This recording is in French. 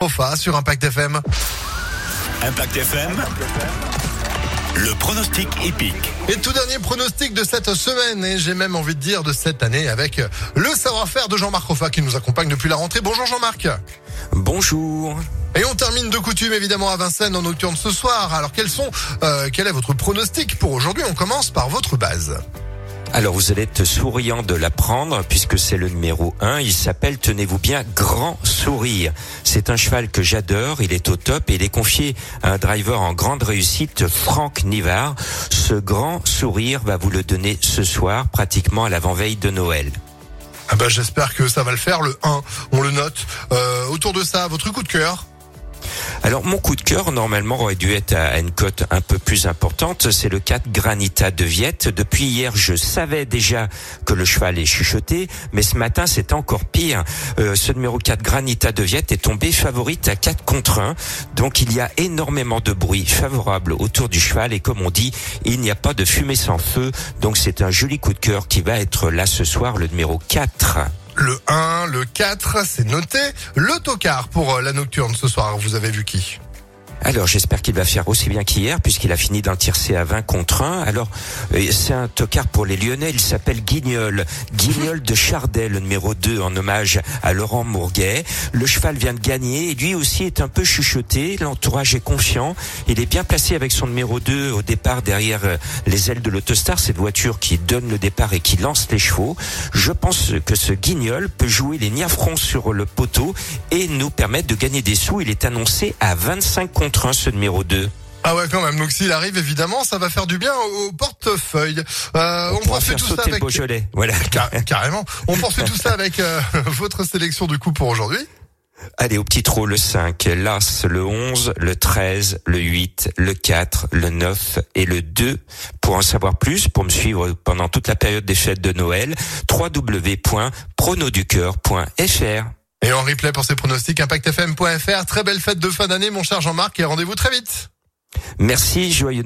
Profa sur Impact FM. Impact FM. Le pronostic épique. Et tout dernier pronostic de cette semaine, et j'ai même envie de dire de cette année, avec le savoir-faire de Jean-Marc Roffa qui nous accompagne depuis la rentrée. Bonjour Jean-Marc. Bonjour. Et on termine de coutume évidemment à Vincennes en nocturne ce soir. Alors quels sont, euh, quel est votre pronostic pour aujourd'hui? On commence par votre base. Alors vous allez être souriant de l'apprendre puisque c'est le numéro 1. Il s'appelle, tenez-vous bien, Grand Sourire. C'est un cheval que j'adore, il est au top et il est confié à un driver en grande réussite, Franck Nivard. Ce Grand Sourire va vous le donner ce soir, pratiquement à l'avant-veille de Noël. Ah bah, J'espère que ça va le faire, le 1, on le note. Euh, autour de ça, votre coup de cœur alors mon coup de cœur normalement aurait dû être à une cote un peu plus importante, c'est le 4 Granita de Viette. Depuis hier, je savais déjà que le cheval est chuchoté, mais ce matin c'est encore pire. Euh, ce numéro 4 Granita de Viette est tombé favorite à 4 contre 1. Donc il y a énormément de bruit favorable autour du cheval et comme on dit, il n'y a pas de fumée sans feu. Donc c'est un joli coup de cœur qui va être là ce soir, le numéro 4 le 1, le 4, c'est noté. Le tocard pour euh, la nocturne ce soir, vous avez vu qui? Alors j'espère qu'il va faire aussi bien qu'hier puisqu'il a fini d'un tircé à 20 contre 1. Alors euh, c'est un tocard pour les Lyonnais, il s'appelle Guignol. Guignol de Chardel, le numéro 2 en hommage à Laurent Mourguet. Le cheval vient de gagner et lui aussi est un peu chuchoté, l'entourage est confiant. Il est bien placé avec son numéro 2 au départ derrière euh, les ailes de l'autostar, cette voiture qui donne le départ et qui lance les chevaux. Je pense que ce Guignol peut jouer les niafrons sur le poteau et nous permettre de gagner des sous. Il est annoncé à 25 contre ce numéro 2. Ah ouais quand même. Donc s'il arrive évidemment, ça va faire du bien au, portefeuille. Euh, on, on poursuit tout ça avec Beaujolais. Voilà. carrément. On poursuit tout ça avec euh, votre sélection du coup pour aujourd'hui. Allez, au petit trou, le 5, l'As, le 11, le 13, le 8, le 4, le 9 et le 2. Pour en savoir plus, pour me suivre pendant toute la période des fêtes de Noël, www.pronoducœur.fr. Et en replay pour ces pronostics, impactfm.fr. Très belle fête de fin d'année, mon cher Jean-Marc, et rendez-vous très vite. Merci, joyeux